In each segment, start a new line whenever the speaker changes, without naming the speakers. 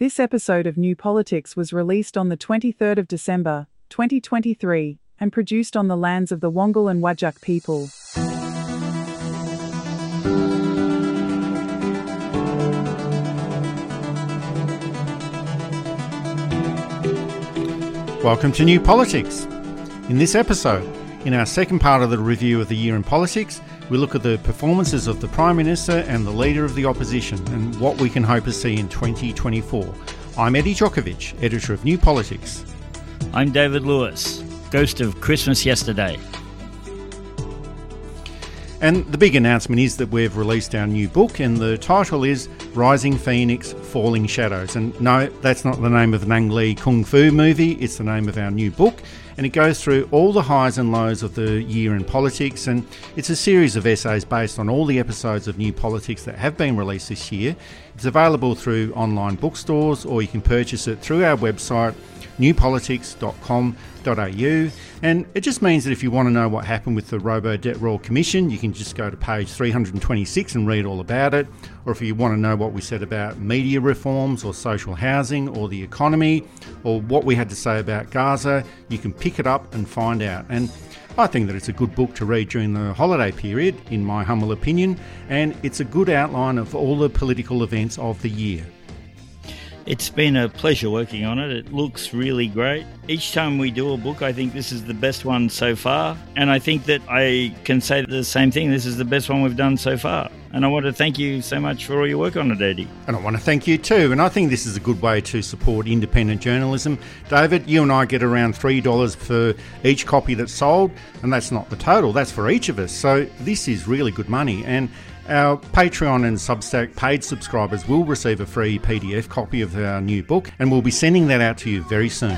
This episode of New Politics was released on the 23rd of December, 2023, and produced on the lands of the Wangal and Whadjuk people.
Welcome to New Politics. In this episode, in our second part of the review of the year in politics, we look at the performances of the Prime Minister and the Leader of the Opposition and what we can hope to see in 2024. I'm Eddy Jokovich, editor of New Politics.
I'm David Lewis, ghost of Christmas yesterday.
And the big announcement is that we've released our new book, and the title is Rising Phoenix Falling Shadows. And no, that's not the name of the Ang Lee Kung Fu movie, it's the name of our new book. And it goes through all the highs and lows of the year in politics. And it's a series of essays based on all the episodes of New Politics that have been released this year. It's available through online bookstores, or you can purchase it through our website newpolitics.com.au. And it just means that if you want to know what happened with the Robodebt Royal Commission, you can just go to page 326 and read all about it. Or if you want to know what we said about media reforms or social housing or the economy or what we had to say about Gaza, you can pick it up and find out. And I think that it's a good book to read during the holiday period, in my humble opinion, and it's a good outline of all the political events of the year.
It's been a pleasure working on it. It looks really great. Each time we do a book, I think this is the best one so far. And I think that I can say the same thing. This is the best one we've done so far. And I want to thank you so much for all your work on it, Eddie.
And I want to thank you too. And I think this is a good way to support independent journalism. David, you and I get around $3 for each copy that's sold. And that's not the total, that's for each of us. So this is really good money. And our Patreon and Substack paid subscribers will receive a free PDF copy of our new book, and we'll be sending that out to you very soon.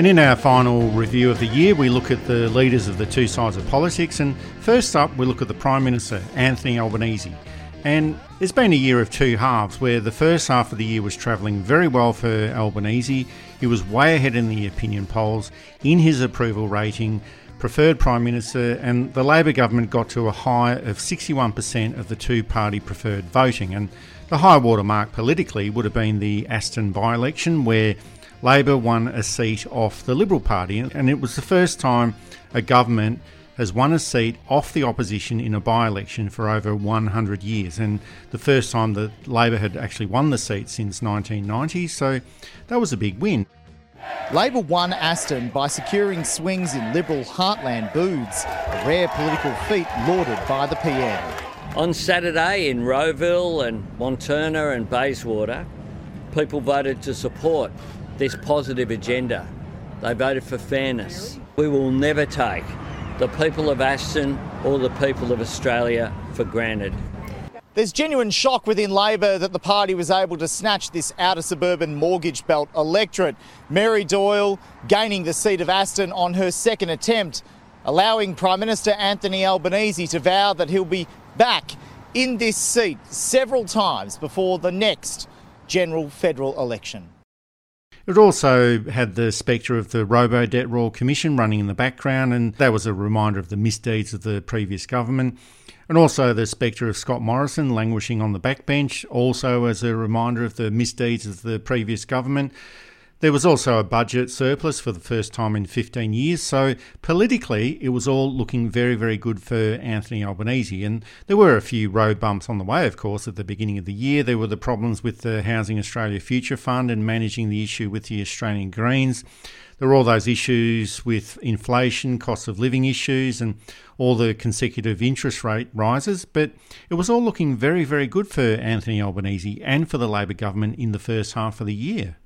And in our final review of the year, we look at the leaders of the two sides of politics. And first up, we look at the Prime Minister, Anthony Albanese. And it's been a year of two halves where the first half of the year was travelling very well for Albanese. He was way ahead in the opinion polls, in his approval rating, preferred Prime Minister, and the Labor government got to a high of 61% of the two party preferred voting. And the high water mark politically would have been the Aston by election, where Labor won a seat off the Liberal Party, and it was the first time a government has won a seat off the opposition in a by election for over 100 years, and the first time that Labor had actually won the seat since 1990, so that was a big win.
Labor won Aston by securing swings in Liberal heartland booths, a rare political feat lauded by the PM.
On Saturday in Rowville and Wantirna and Bayswater, people voted to support this positive agenda. They voted for fairness. We will never take the people of Aston or the people of Australia for granted.
There's genuine shock within Labor that the party was able to snatch this outer suburban mortgage belt electorate. Mary Doyle gaining the seat of Aston on her second attempt, allowing Prime Minister Anthony Albanese to vow that he'll be back in this seat several times before the next general federal election.
It also had the spectre of the Robodebt Royal Commission running in the background, and that was a reminder of the misdeeds of the previous government. And also the spectre of Scott Morrison languishing on the backbench, also as a reminder of the misdeeds of the previous government. There was also a budget surplus for the first time in 15 years, so politically it was all looking very, very good for Anthony Albanese. And there were a few road bumps on the way, of course, at the beginning of the year. There were the problems with the Housing Australia Future Fund and managing the issue with the Australian Greens. There were all those issues with inflation, cost of living issues, and all the consecutive interest rate rises. But it was all looking very, very good for Anthony Albanese and for the Labor government in the first half of the year.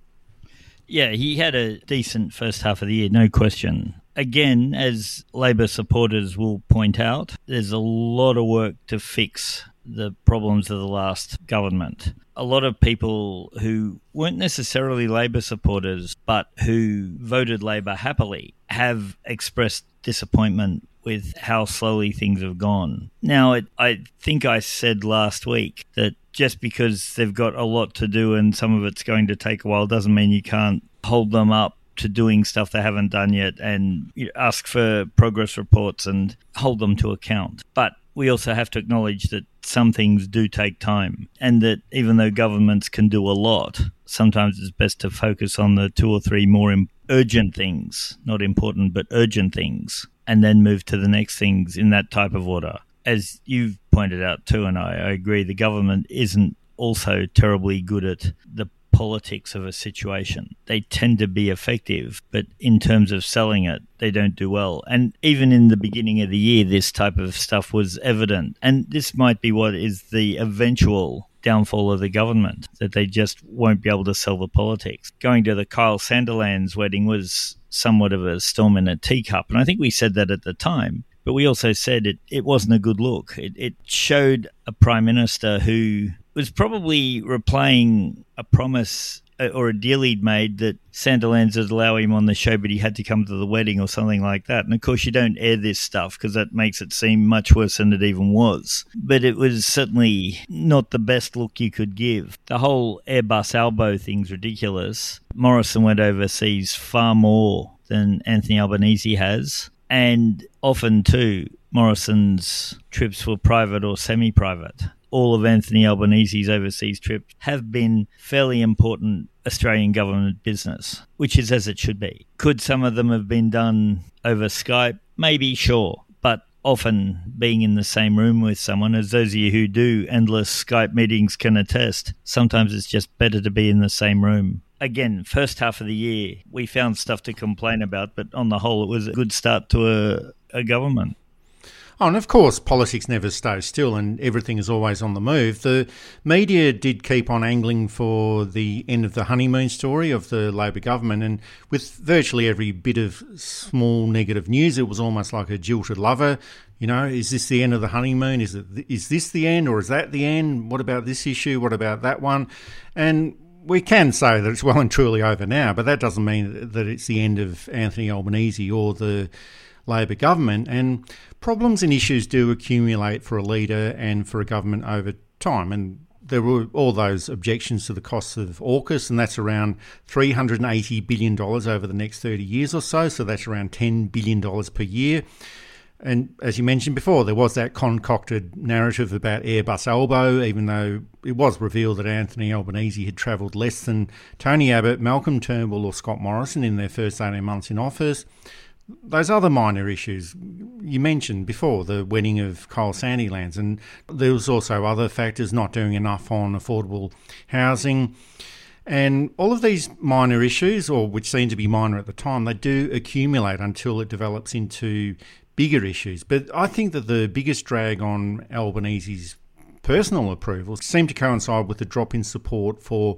Yeah, he had a decent first half of the year, no question. Again, as Labor supporters will point out, there's a lot of work to fix the problems of the last government. A lot of people who weren't necessarily Labor supporters, but who voted Labor happily, have expressed disappointment with how slowly things have gone. Now, it, I think I said last week that just because they've got a lot to do and some of it's going to take a while doesn't mean you can't hold them up to doing stuff they haven't done yet and ask for progress reports and hold them to account. But we also have to acknowledge that some things do take time and that even though governments can do a lot, sometimes it's best to focus on the two or three more urgent things, not important, but urgent things, and then move to the next things in that type of order. As you've pointed out too, and I, I agree, the government isn't also terribly good at the politics of a situation. They tend to be effective, but in terms of selling it, they don't do well. And even in the beginning of the year, this type of stuff was evident. And this might be what is the eventual downfall of the government, that they just won't be able to sell the politics. Going to the Kyle Sandilands wedding was somewhat of a storm in a teacup. And I think we said that at the time. But we also said it, it wasn't a good look. It, it showed a prime minister who was probably replaying a promise uh, or a deal he'd made that Sandilands would allow him on the show, but he had to come to the wedding or something like that. And of course, you don't air this stuff because that makes it seem much worse than it even was. But it was certainly not the best look you could give. The whole Airbus Albo thing's ridiculous. Morrison went overseas far more than Anthony Albanese has. And often, too, Morrison's trips were private or semi private all of Anthony Albanese's overseas trips have been fairly important Australian government business, which is as it should be. Could some of them have been done over Skype? Maybe, sure. But often being in the same room with someone, as those of you who do endless Skype meetings can attest, sometimes it's just better to be in the same room. Again, first half of the year, we found stuff to complain about, but on the whole, it was a good start to a, a government.
Oh, and of course, politics never stays still and everything is always on the move. The media did keep on angling for the end of the honeymoon story of the Labor government, and with virtually every bit of small negative news, it was almost like a jilted lover. You know, is this the end of the honeymoon? Is it is this the end or is that the end? What about this issue? What about that one? And we can say that it's well and truly over now, but that doesn't mean that it's the end of Anthony Albanese or the Labor government. And problems and issues do accumulate for a leader and for a government over time. And there were all those objections to the costs of AUKUS, and that's around $380 billion over the next 30 years or so. So that's around $10 billion per year. And as you mentioned before, there was that concocted narrative about Airbus Albo, even though it was revealed that Anthony Albanese had travelled less than Tony Abbott, Malcolm Turnbull, or Scott Morrison in their first 18 months in office those other minor issues you mentioned before, the wedding of Kyle Sandilands, and there was also other factors not doing enough on affordable housing. And all of these minor issues, or which seem to be minor at the time, they do accumulate until it develops into bigger issues. But I think that the biggest drag on Albanese's personal approval seemed to coincide with the drop in support for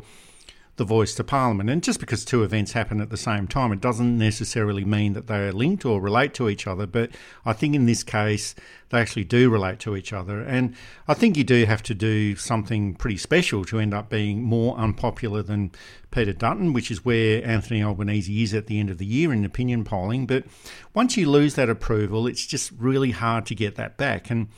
the voice to Parliament. And just because two events happen at the same time, it doesn't necessarily mean that they are linked or relate to each other. But I think in this case, they actually do relate to each other. And I think you do have to do something pretty special to end up being more unpopular than Peter Dutton, which is where Anthony Albanese is at the end of the year in opinion polling. But once you lose that approval, it's just really hard to get that back. And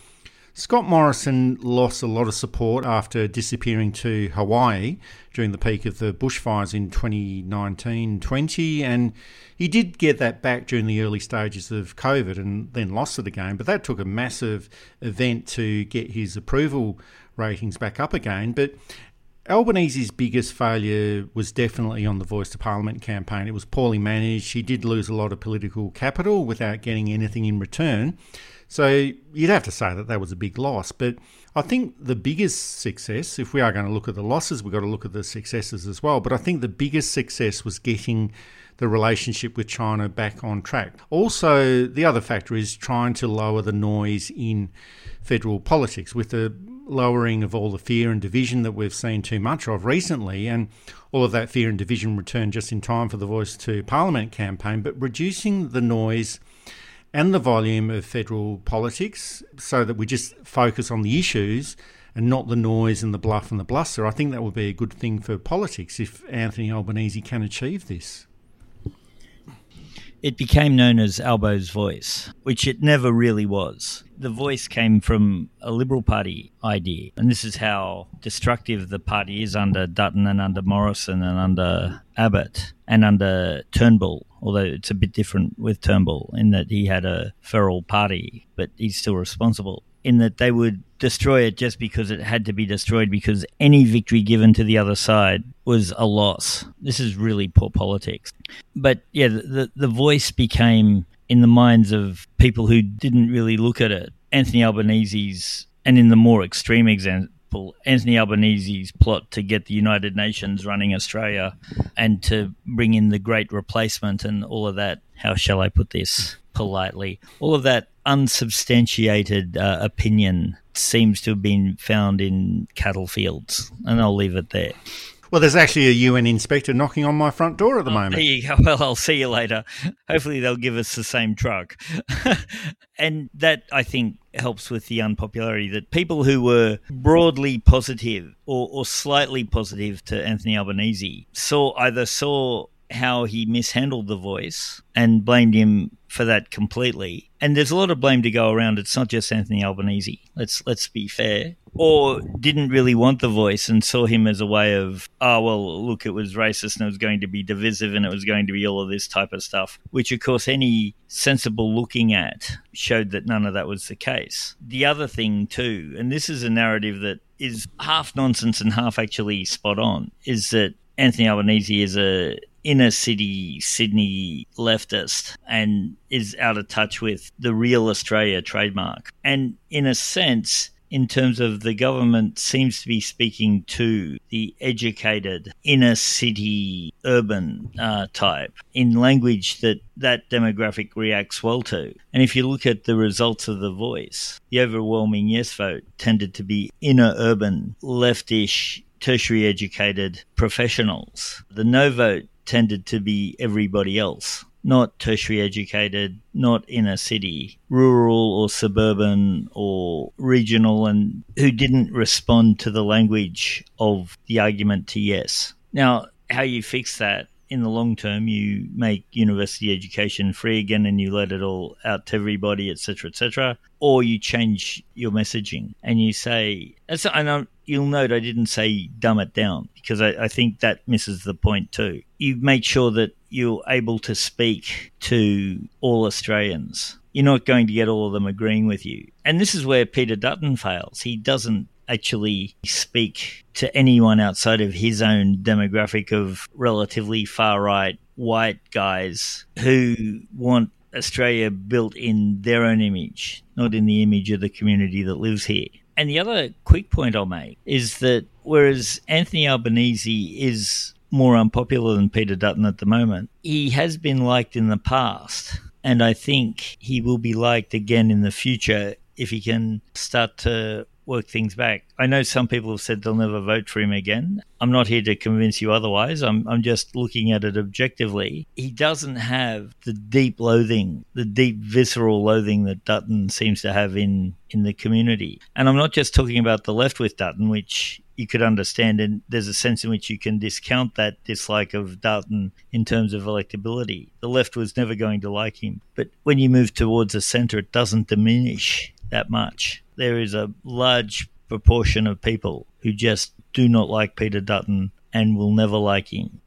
Scott Morrison lost a lot of support after disappearing to Hawaii during the peak of the bushfires in 2019 20, and he did get that back during the early stages of COVID and then lost it again. But that took a massive event to get his approval ratings back up again. But Albanese's biggest failure was definitely on the Voice to Parliament campaign. It was poorly managed. He did lose a lot of political capital without getting anything in return. So you'd have to say that that was a big loss. But I think the biggest success, if we are going to look at the losses, we've got to look at the successes as well. But I think the biggest success was getting the relationship with China back on track. Also, the other factor is trying to lower the noise in federal politics with the lowering of all the fear and division that we've seen too much of recently. And all of that fear and division returned just in time for the Voice to Parliament campaign, but reducing the noise and the volume of federal politics so that we just focus on the issues and not the noise and the bluff and the bluster. I think that would be a good thing for politics if Anthony Albanese can achieve this.
it became known as Albo's voice, which it never really was. The voice came from a Liberal Party idea, and this is how destructive the party is under Dutton and under Morrison and under Abbott and under Turnbull. Although it's a bit different with Turnbull in that he had a feral party, but he's still responsible in that they would destroy it just because it had to be destroyed because any victory given to the other side was a loss. This is really poor politics. But yeah, the the voice became in the minds of people who didn't really look at it. Anthony Albanese's and in the more extreme example, Anthony Albanese's plot to get the United Nations running Australia and to bring in the great replacement and all of that. How shall I put this politely? All of that unsubstantiated uh, opinion seems to have been found in cattle fields, and I'll leave it there.
Well, there's actually a UN inspector knocking on my front door at the
oh,
moment.
There you go. Well, I'll see you later. Hopefully, they'll give us the same truck. and that, I think, helps with the unpopularity that people who were broadly positive or, or slightly positive to Anthony Albanese saw either saw how he mishandled the voice and blamed him for that completely. And there's a lot of blame to go around. It's not just Anthony Albanese. Let's let's be fair. Or didn't really want the voice and saw him as a way of, oh well, look, it was racist and it was going to be divisive and it was going to be all of this type of stuff. Which of course any sensible looking at showed that none of that was the case. The other thing too, and this is a narrative that is half nonsense and half actually spot on, is that Anthony Albanese is a inner city Sydney leftist and is out of touch with the real Australia trademark. And in a sense, in terms of the government seems to be speaking to the educated inner city urban uh, type in language that that demographic reacts well to. And if you look at the results of the voice, the overwhelming yes vote tended to be inner urban, leftish, tertiary educated professionals. The no vote tended to be everybody else, not tertiary educated, not inner city, rural or suburban or regional, and who didn't respond to the language of the argument to yes. Now, how you fix that in the long term, you make university education free again and you let it all out to everybody, etc., etc., or you change your messaging and you say, and I'm, you'll note I didn't say dumb it down because I, I think that misses the point too. You make sure that you're able to speak to all Australians. You're not going to get all of them agreeing with you. And this is where Peter Dutton fails. He doesn't actually speak to anyone outside of his own demographic of relatively far right white guys who want Australia built in their own image, not in the image of the community that lives here. And the other quick point I'll make is that whereas Anthony Albanese is more unpopular than Peter Dutton at the moment, he has been liked in the past. And I think he will be liked again in the future if he can start to work things back. I know some people have said they'll never vote for him again. I'm not here to convince you otherwise. I'm, I'm just looking at it objectively. He doesn't have the deep loathing, the deep visceral loathing that Dutton seems to have in, in the community. And I'm not just talking about the left with Dutton, which you could understand, and there's a sense in which you can discount that dislike of Dutton in terms of electability. The left was never going to like him. But when you move towards the centre, it doesn't diminish that much there is a large proportion of people who just do not like Peter Dutton and will never like him.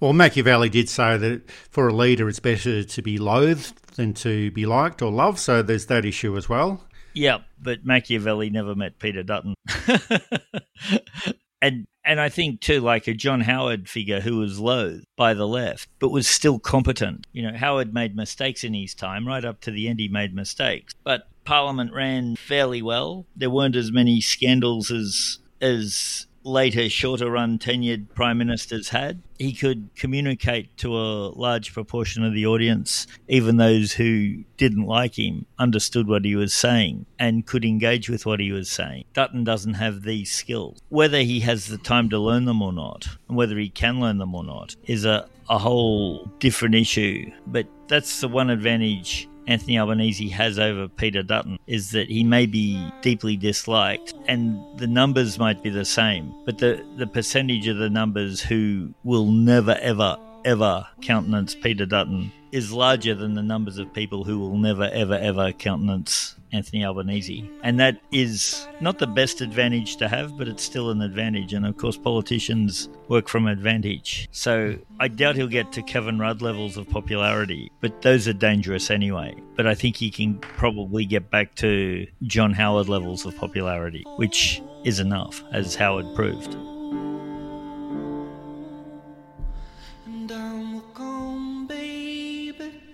Well, Machiavelli did say that for a leader, it's better to be loathed than to be liked or loved. So there's that issue as well.
Yeah, but Machiavelli never met Peter Dutton. and and I think too, like a John Howard figure who was loathed by the left, but was still competent. You know, Howard made mistakes in his time, right up to the end, he made mistakes. But Parliament ran fairly well. There weren't as many scandals as as later shorter run tenured prime ministers had. He could communicate to a large proportion of the audience, even those who didn't like him, understood what he was saying and could engage with what he was saying. Dutton doesn't have these skills. Whether he has the time to learn them or not, and whether he can learn them or not, is a, a whole different issue. But that's the one advantage Anthony Albanese has over Peter Dutton is that he may be deeply disliked and the numbers might be the same, but the, the percentage of the numbers who will never, ever, ever countenance Peter Dutton is larger than the numbers of people who will never, ever, ever countenance Anthony Albanese. And that is not the best advantage to have, but it's still an advantage. And of course, politicians work from advantage. So I doubt he'll get to Kevin Rudd levels of popularity, but those are dangerous anyway. But I think he can probably get back to John Howard levels of popularity, which is enough, as Howard proved.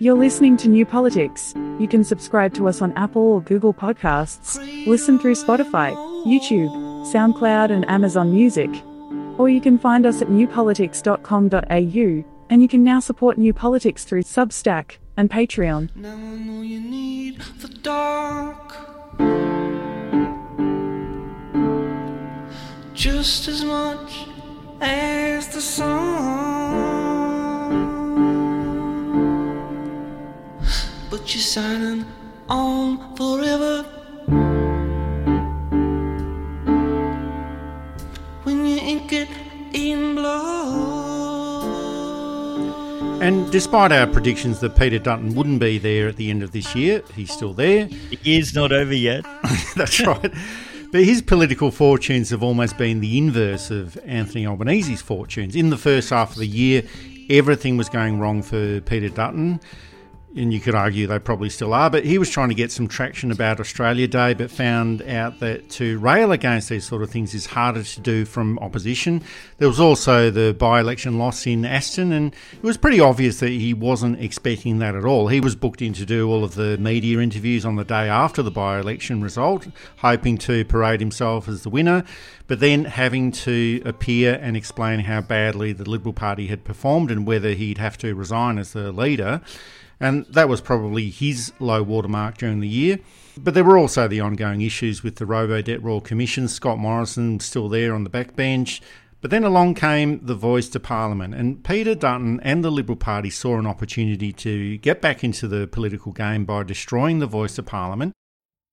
You're listening to New Politics. You can subscribe to us on Apple or Google Podcasts, listen through Spotify, YouTube, SoundCloud, and Amazon Music. Or you can find us at newpolitics.com.au, and you can now support New Politics through Substack and Patreon.
just as much as the sun. But you're signing on forever. When you ink it in blood.
And despite our predictions that Peter Dutton wouldn't be there at the end of this year, he's still there.
The year's not over yet.
That's right. But his political fortunes have almost been the inverse of Anthony Albanese's fortunes. In the first half of the year, everything was going wrong for Peter Dutton and you could argue they probably still are, but he was trying to get some traction about Australia Day, but found out that to rail against these sort of things is harder to do from opposition. There was also the by election loss in Aston, and it was pretty obvious that he wasn't expecting that at all. He was booked in to do all of the media interviews on the day after the by election result, hoping to parade himself as the winner, but then having to appear and explain how badly the Liberal Party had performed and whether he'd have to resign as the leader and that was probably his low watermark during the year. But there were also the ongoing issues with the Robodebt Royal Commission, Scott Morrison still there on the backbench. But then along came the voice to Parliament, and Peter Dutton and the Liberal Party saw an opportunity to get back into the political game by destroying the voice to Parliament.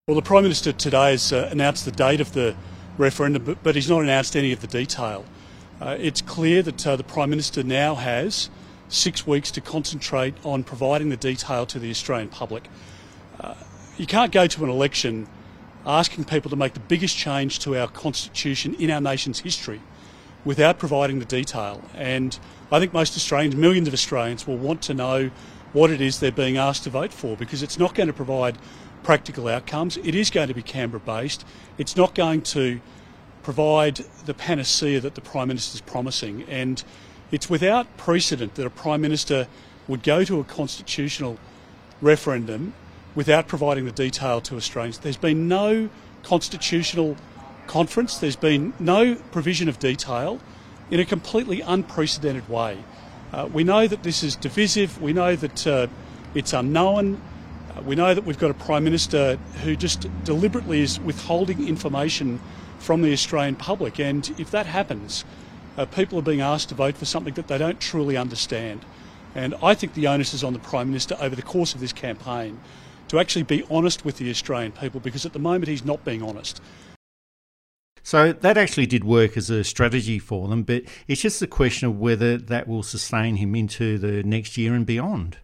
Well, the Prime Minister today has uh, announced the date of the referendum, but, but, he's not announced any of the detail. Uh, it's clear that uh, the Prime Minister now has six weeks to concentrate on providing the detail to the Australian public. Uh, you can't go to an election asking people to make the biggest change to our constitution in our nation's history without providing the detail. And I think most Australians, millions of Australians, will want to know what it is they're being asked to vote for because it's not going to provide practical outcomes. It is going to be Canberra based. It's not going to provide the panacea that the Prime Minister is promising. And it's without precedent that a Prime Minister would go to a constitutional referendum without providing the detail to Australians. There's been no constitutional conference, there's been no provision of detail in a completely unprecedented way. Uh, we know that this is divisive, we know that uh, it's unknown, uh, we know that we've got a Prime Minister who just deliberately is withholding information from the Australian public, and if that happens, uh, people are being asked to vote for something that they don't truly understand. And I think the onus is on the Prime Minister over the course of this campaign to actually be honest with the Australian people because at the moment he's not being honest.
So that actually did work as a strategy for them, but it's just a question of whether that will sustain him into the next year and beyond.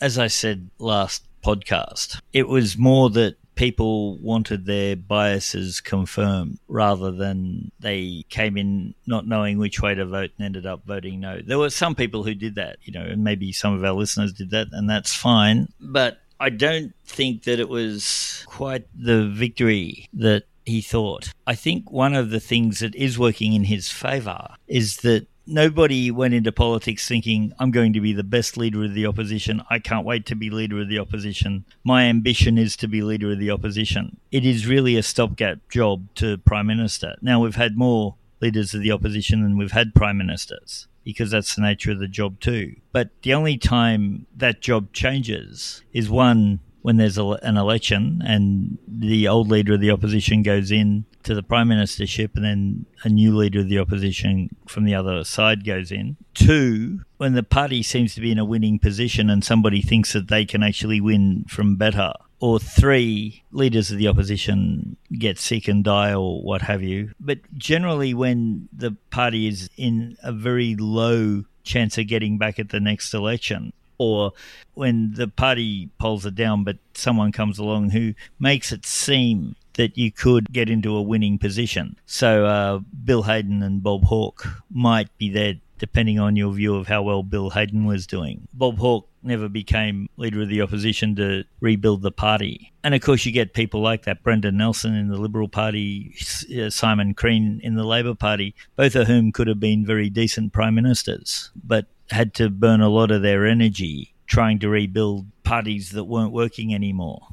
As I said last podcast, it was more that people wanted their biases confirmed rather than they came in not knowing which way to vote and ended up voting no. There were some people who did that, you know, and maybe some of our listeners did that, and that's fine. But I don't think that it was quite the victory that he thought. I think one of the things that is working in his favour is that nobody went into politics thinking, I'm going to be the best leader of the opposition. I can't wait to be leader of the opposition. My ambition is to be leader of the opposition. It is really a stopgap job to prime minister. Now, we've had more leaders of the opposition than we've had prime ministers because that's the nature of the job too. But the only time that job changes is one, when there's a, an election and the old leader of the opposition goes in to the prime ministership and then a new leader of the opposition from the other side goes in. Two, when the party seems to be in a winning position and somebody thinks that they can actually win from better. Or three, leaders of the opposition get sick and die or what have you. But generally, when the party is in a very low chance of getting back at the next election, or when the party polls are down, but someone comes along who makes it seem that you could get into a winning position. So uh, Bill Hayden and Bob Hawke might be there depending on your view of how well Bill Hayden was doing. Bob Hawke never became leader of the opposition to rebuild the party. And of course, you get people like that Brendan Nelson in the Liberal Party, uh, Simon Crean in the Labor Party, both of whom could have been very decent prime ministers, but had to burn a lot of their energy trying to rebuild parties that weren't working anymore.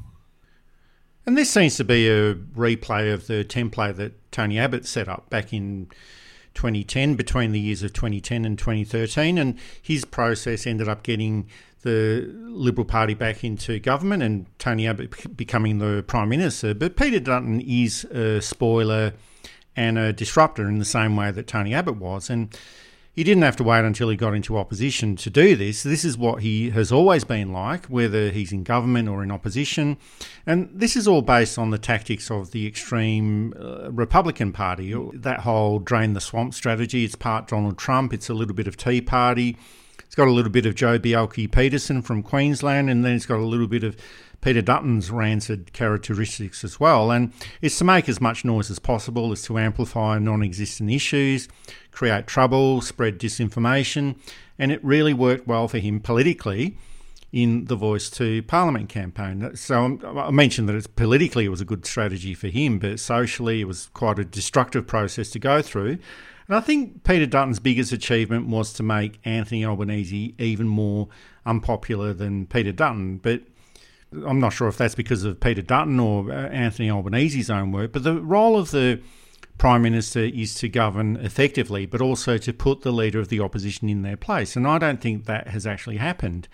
And this seems to be a replay of the template that Tony Abbott set up back in 2010, between the years of 2010 and 2013. And his process ended up getting the Liberal Party back into government and Tony Abbott becoming the Prime Minister. But Peter Dutton is a spoiler and a disruptor in the same way that Tony Abbott was. And he didn't have to wait until he got into opposition to do this. This is what he has always been like, whether he's in government or in opposition. And this is all based on the tactics of the extreme uh, Republican Party. That whole drain the swamp strategy, it's part Donald Trump, it's a little bit of Tea Party. It's got a little bit of Joe Bjelke-Petersen from Queensland, and then it's got a little bit of Peter Dutton's rancid characteristics as well. And it's to make as much noise as possible, is to amplify non existent issues, create trouble, spread disinformation. And it really worked well for him politically in the Voice to Parliament campaign. So um, I mentioned that it's politically it was a good strategy for him, but socially it was quite a destructive process to go through. And I think Peter Dutton's biggest achievement was to make Anthony Albanese even more unpopular than Peter Dutton. But I'm not sure if that's because of Peter Dutton or uh, Anthony Albanese's own work, but the role of the Prime Minister is to govern effectively, but also to put the leader of the opposition in their place. And I don't think that has actually happened.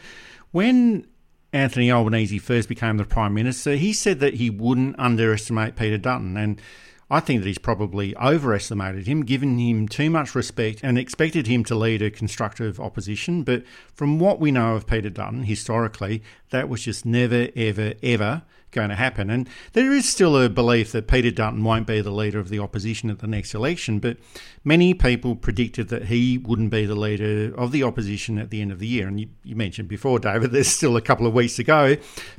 When Anthony Albanese first became the Prime Minister, he said that he wouldn't underestimate Peter Dutton. And I think that he's probably overestimated him, given him too much respect, and expected him to lead a constructive opposition. But from what we know of Peter Dutton historically, that was just never, ever, ever going to happen. And there is still a belief that Peter Dutton won't be the leader of the opposition at the next election, but many people predicted that he wouldn't be the leader of the opposition at the end of the year. And you, you mentioned before, David, there's still a couple of weeks to go,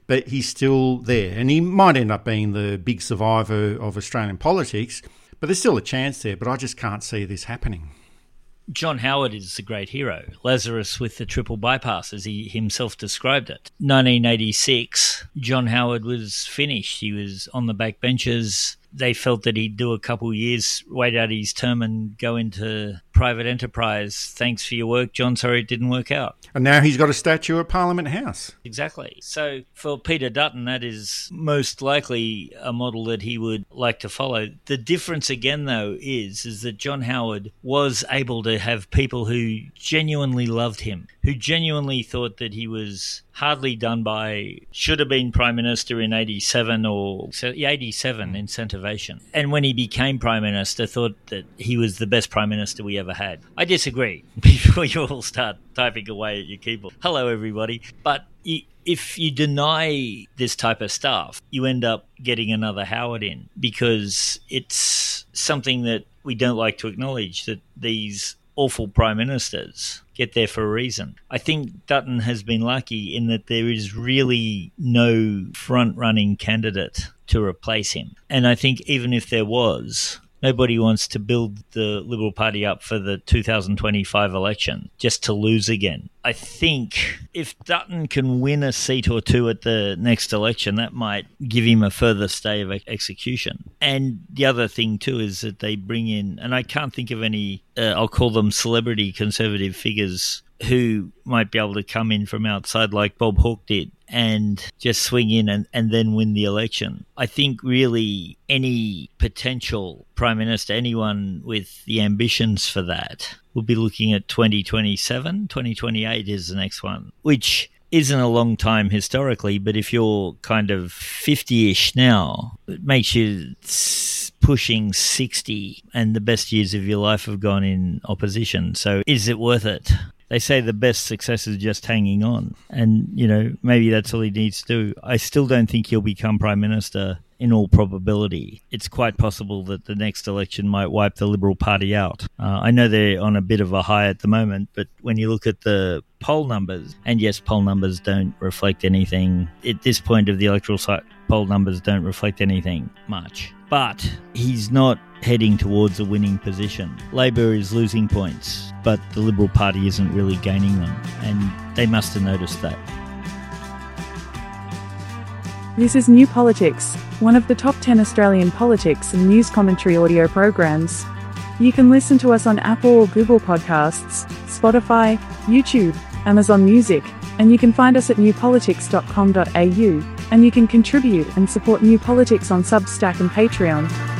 but he's still there. And he might end up being the big survivor of Australian politics, but there's still a chance there. But I just can't see this happening.
John Howard is the great hero, Lazarus with the triple bypass, as he himself described it. 1986, John Howard was finished. He was on the back benches they felt that he'd do a couple years, wait out his term, and go into private enterprise. Thanks for your work, John. Sorry it didn't work out.
And now he's got a statue at Parliament House.
Exactly. So for Peter Dutton, that is most likely a model that he would like to follow. The difference again, though, is is that John Howard was able to have people who genuinely loved him, who genuinely thought that he was hardly done by should have been prime minister in 87 or 87 mm. incentivation and when he became prime minister thought that he was the best prime minister we ever had. I disagree. Before you all start typing away at your keyboard. Hello everybody. But if you deny this type of stuff you end up getting another howard in because it's something that we don't like to acknowledge that these awful prime ministers get there for a reason. I think Dutton has been lucky in that there is really no front running candidate to replace him. And I think even if there was, nobody wants to build the Liberal Party up for the 2025 election just to lose again. I think if Dutton can win a seat or two at the next election, that might give him a further stay of execution. And the other thing, too, is that they bring in, and I can't think of any, uh, I'll call them celebrity conservative figures who might be able to come in from outside like Bob Hawke did and just swing in and, and then win the election. I think really any potential prime minister, anyone with the ambitions for that, will be looking at 2027. 2028 is the next one, which isn't a long time historically, but if you're kind of 50 ish now, it makes you pushing 60 and the best years of your life have gone in opposition. So is it worth it? They say the best success is just hanging on. And, you know, maybe that's all he needs to do. I still don't think he'll become prime minister in all probability, it's quite possible that the next election might wipe the Liberal Party out. Uh, I know they're on a bit of a high at the moment, but when you look at the poll numbers, and yes, poll numbers don't reflect anything at this point of the electoral cycle, poll numbers don't reflect anything much. But he's not heading towards a winning position. Labor is losing points, but the Liberal Party isn't really gaining them, and they must have noticed that.
This is New Politics, one of the top 10 Australian politics and news commentary audio programs. You can listen to us on Apple or Google Podcasts, Spotify, YouTube, Amazon Music, and you can find us at newpolitics.com.au, and you can contribute and support New Politics on Substack and Patreon.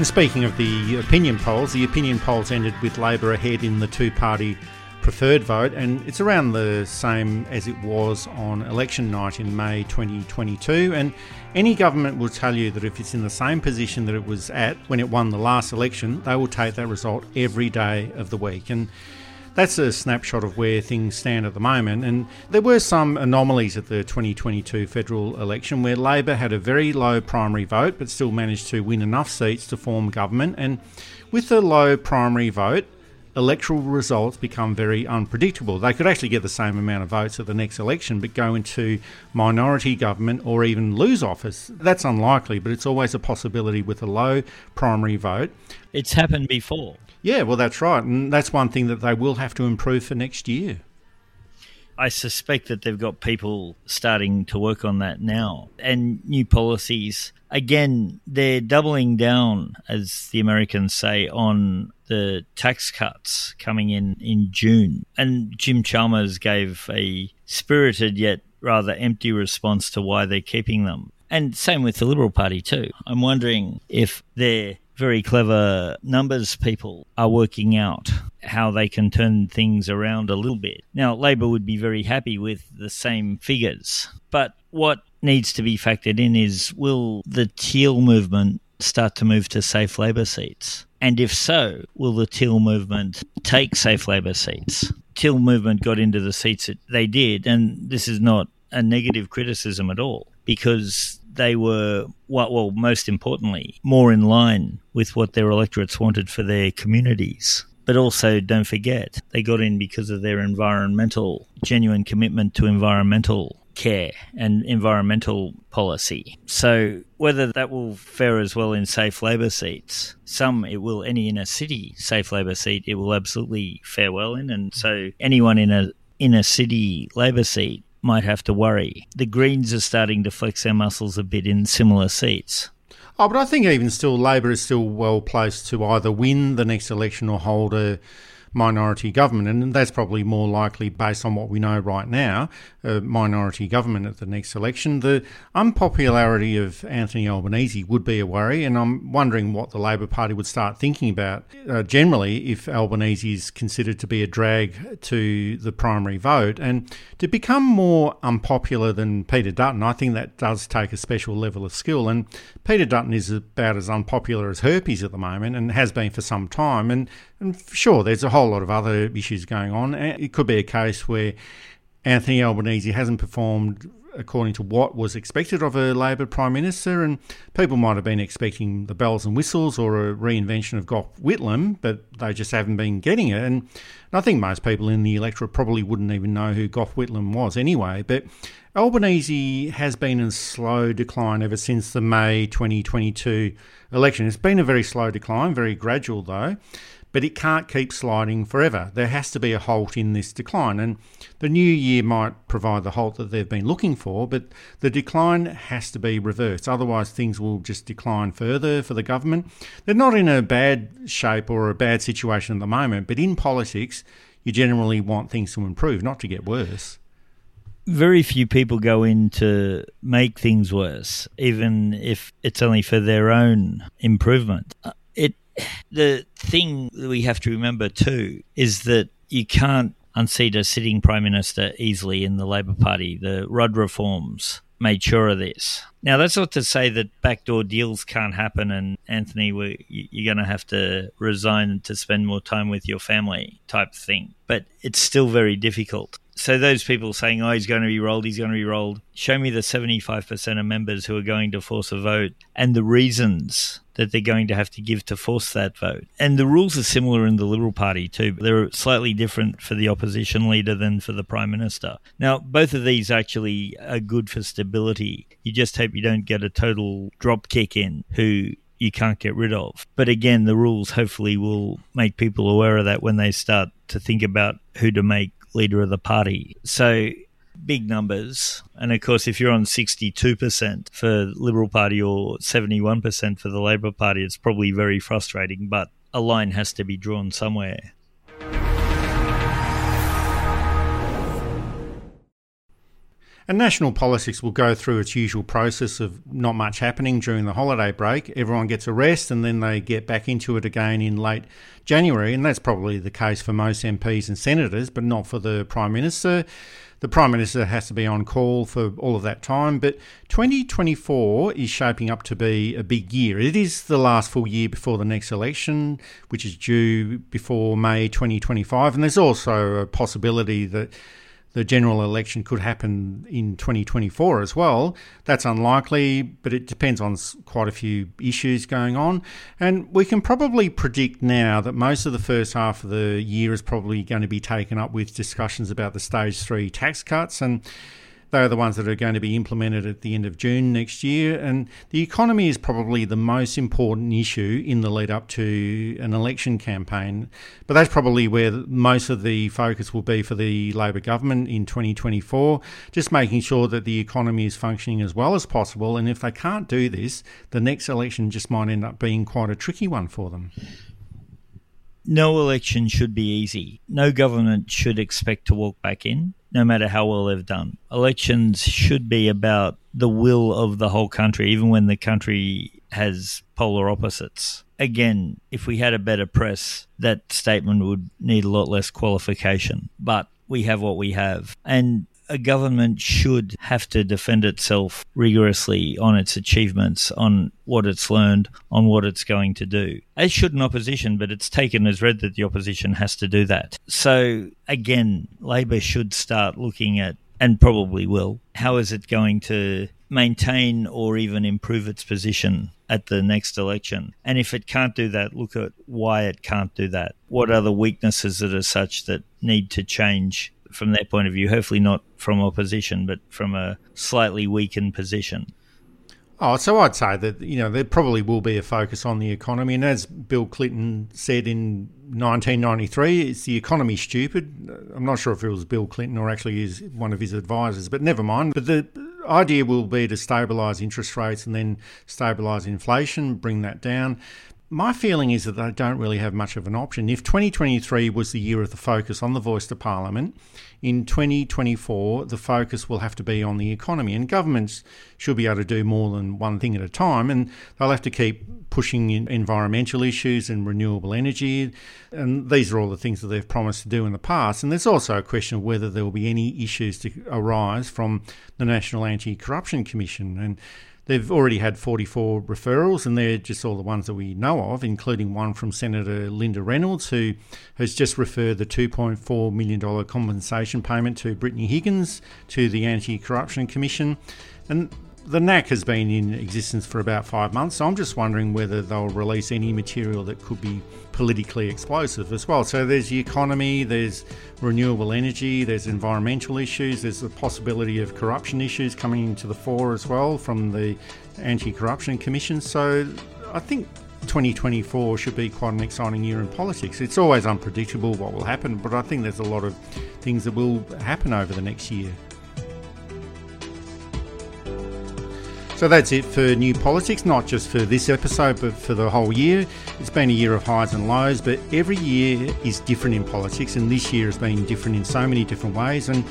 And speaking of the opinion polls, the opinion polls ended with Labor ahead in the two party preferred vote, and it's around the same as it was on election night in May 2022. And any government will tell you that if it's in the same position that it was at when it won the last election, they will take that result every day of the week. And that's a snapshot of where things stand at the moment. And there were some anomalies at the 2022 federal election where Labor had a very low primary vote but still managed to win enough seats to form government. And with the low primary vote, electoral results become very unpredictable. They could actually get the same amount of votes at the next election, but go into minority government or even lose office. That's unlikely, but it's always a possibility with a low primary vote.
It's happened before.
Yeah, well, that's right. And that's one thing that they will have to improve for next year.
I suspect that they've got people starting to work on that now and new policies. Again, they're doubling down, as the Americans say, on the tax cuts coming in in June. And Jim Chalmers gave a spirited yet rather empty response to why they're keeping them. And same with the Liberal Party, too. I'm wondering if they're very clever numbers people are working out how they can turn things around a little bit. Now, Labor would be very happy with the same figures, but what needs to be factored in is will the teal movement start to move to safe Labor seats? And if so, will the teal movement take safe Labor seats? Teal movement got into the seats that they did, and this is not a negative criticism at all because they were, well, well, most importantly, more in line with what their electorates wanted for their communities. But also, don't forget, they got in because of their environmental, genuine commitment to environmental care and environmental policy. So, whether that will fare as well in safe Labor seats, some it will, any inner city safe Labor seat, it will absolutely fare well in. And so, anyone in a inner city Labor seat might have to worry. The Greens are starting to flex their muscles a bit in similar seats.
Oh, but I think even still, Labor is still well placed to either win the next election or hold a minority government, and that's probably more likely based on what we know right now a minority government at the next election. The unpopularity of Anthony Albanese would be a worry, and I'm wondering what the Labor Party would start thinking about uh, generally if Albanese is considered to be a drag to the primary vote. And to become more unpopular than Peter Dutton, I think that does take a special level of skill. And Peter Dutton is about as unpopular as herpes at the moment and has been for some time. And, and sure, there's a whole lot of other issues going on. It could be a case where Anthony Albanese hasn't performed according to what was expected of a Labor Prime Minister, and people might have been expecting the bells and whistles or a reinvention of Gough Whitlam, but they just haven't been getting it. And I think most people in the electorate probably wouldn't even know who Gough Whitlam was anyway. But Albanese has been in slow decline ever since the May 2022 election. It's been a very slow decline, very gradual though but it can't keep sliding forever. There has to be a halt in this decline, and the new year might provide the halt that they've been looking for, but the decline has to be reversed. Otherwise, things will just decline further for the government. They're not in a bad shape or a bad situation at the moment, but in politics, you generally want things to improve, not to get worse
very few people go in to make things worse, even if it's only for their own improvement. It the thing we have to remember too is that you can't unseat a sitting prime minister easily in the Labor Party. The Rudd reforms made sure of this. Now, that's not to say that backdoor deals can't happen, and Anthony, you're going to have to resign to spend more time with your family, type thing. But it's still very difficult. So those people saying, "Oh, he's going to be rolled, he's going to be rolled," show me the 75% of members who are going to force a vote and the reasons that they're going to have to give to force that vote. And the rules are similar in the Liberal Party too. But they're slightly different for the opposition leader than for the Prime Minister. Now, both of these actually are good for stability. You just hope you don't get a total drop kick in who you can't get rid of. But again, the rules hopefully will make people aware of that when they start to think about who to make leader of the party. So big numbers. And of course, if you're on 62% for Liberal Party or 71% for the Labor Party, it's probably very frustrating, but a line has to be drawn somewhere.
And national politics will go through its usual process of not much happening during the holiday break. Everyone gets a rest and then they get back into it again in late January. And that's probably the case for most MPs and senators, but not for the Prime Minister. The Prime Minister has to be on call for all of that time. But 2024 is shaping up to be a big year. It is the last full year before the next election, which is due before May 2025. And there's also a possibility that the general election could happen in 2024 as well. That's unlikely, but it depends on quite a few issues going on. And we can probably predict now that most of the first half of the year is probably going to be taken up with discussions about the stage three tax cuts. And they are the ones that are going to be implemented at the end of June next year. And the economy is probably the most important issue in the lead up to an election campaign. But that's probably where most of the focus will be for the Labor government in 2024, just making sure that the economy is functioning as well as possible. And if they can't do this, the next election just might end up being quite a tricky one for them.
No election should be easy. No government should expect to walk back in no matter how well they've done. Elections should be about the will of the whole country, even when the country has polar opposites. Again, if we had a better press, that statement would need a lot less qualification. But we have what we have. And a government should have to defend itself rigorously on its achievements, on what it's learned, on what it's going to do. As should an opposition, but it's taken as read that the opposition has to do that. So again, Labor should start looking at, and probably will, how is it going to maintain or even improve its position at the next election. And if it can't do that, look at why it can't do that. What are the weaknesses that are such that need to change from their point of view. Hopefully, not from opposition, but from a slightly weakened position.
Oh, so I'd say that you know there probably will be a focus on the economy, and as Bill Clinton said in 1993, it's the economy stupid. I'm not sure if it was Bill Clinton or actually is one of his advisors, but never mind. But the idea will be to stabilise interest rates and then stabilise inflation, bring that down my feeling is that they don't really have much of an option. If 2023 was the year of the focus on the voice to Parliament, in 2024 the focus will have to be on the economy, and governments should be able to do more than one thing at a time, and they'll have to keep pushing in environmental issues and renewable energy, and these are all the things that they've promised to do in the past. And there's also a question of whether there will be any issues to arise from the National Anti-Corruption Commission and They've already had 44 referrals, and they're just all the ones that we know of, including one from Senator Linda Reynolds, who has just referred the $2.4 million compensation payment to Brittany Higgins to the Anti Corruption Commission. And the NAC has been in existence for about five months, so I'm just wondering whether they'll release any material that could be politically explosive as well. So there's the economy, there's renewable energy, there's environmental issues, there's the possibility of corruption issues coming into the fore as well from the Anti Corruption Commission. So I think 2024 should be quite an exciting year in politics. It's always unpredictable what will happen, but I think there's a lot of things that will happen over the next year. So that's it for New Politics, not just for this episode, but for the whole year. It's been a year of highs and lows, but every year is different in politics, and this year has been different in so many different ways. And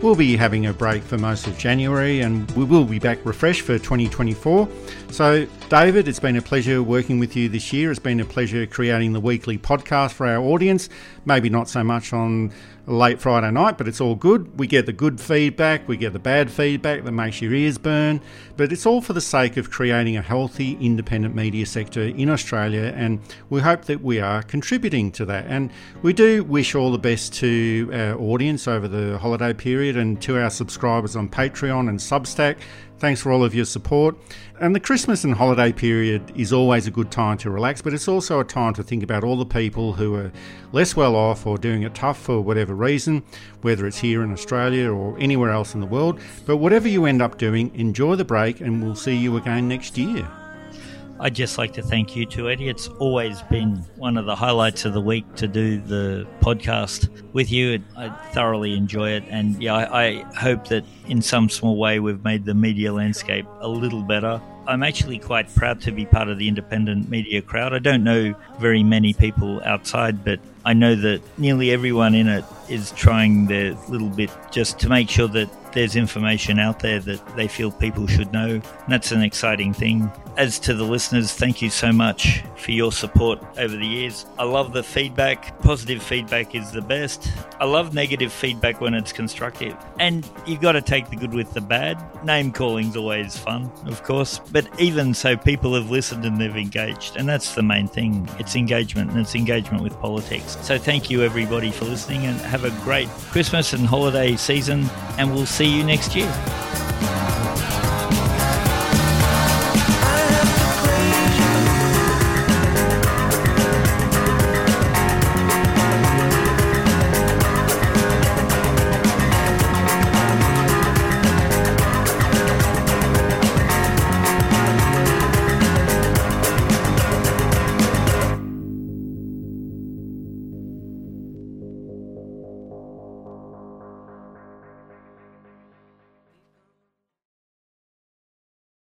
We'll be having a break for most of January and we will be back refreshed for 2024. So, David, it's been a pleasure working with you this year. It's been a pleasure creating the weekly podcast for our audience. Maybe not so much on late Friday night, but it's all good. We get the good feedback, we get the bad feedback that makes your ears burn, but it's all for the sake of creating a healthy, independent media sector in Australia, and we hope that we are contributing to that. And we do wish all the best to our audience over the holiday period and to our subscribers on Patreon and Substack. Thanks for all of your support. And the Christmas and holiday period is always a good time to relax, but it's also a time to think about all the people who are less well off or doing it tough for whatever reason, whether it's here in Australia or anywhere else in the world. But whatever you end up doing, enjoy the break and we'll see you again next year.
I'd just like to thank you too, Eddy. It's always been one of the highlights of the week to do the podcast with you. I thoroughly enjoy it. And yeah, I, I hope that in some small way we've made the media landscape a little better. I'm actually quite proud to be part of the independent media crowd. I don't know very many people outside, but I know that nearly everyone in it is trying their little bit just to make sure that there's information out there that they feel people should know. And that's an exciting thing. As to the listeners, thank you so much for your support over the years. I love the feedback. Positive feedback is the best. I love negative feedback when it's constructive. And you've got to take the good with the bad. Name calling's always fun, of course. But even so, people have listened and they've engaged. And that's the main thing. It's engagement and it's engagement with politics. So thank you everybody for listening and have a great Christmas and holiday season. And we'll see you next year.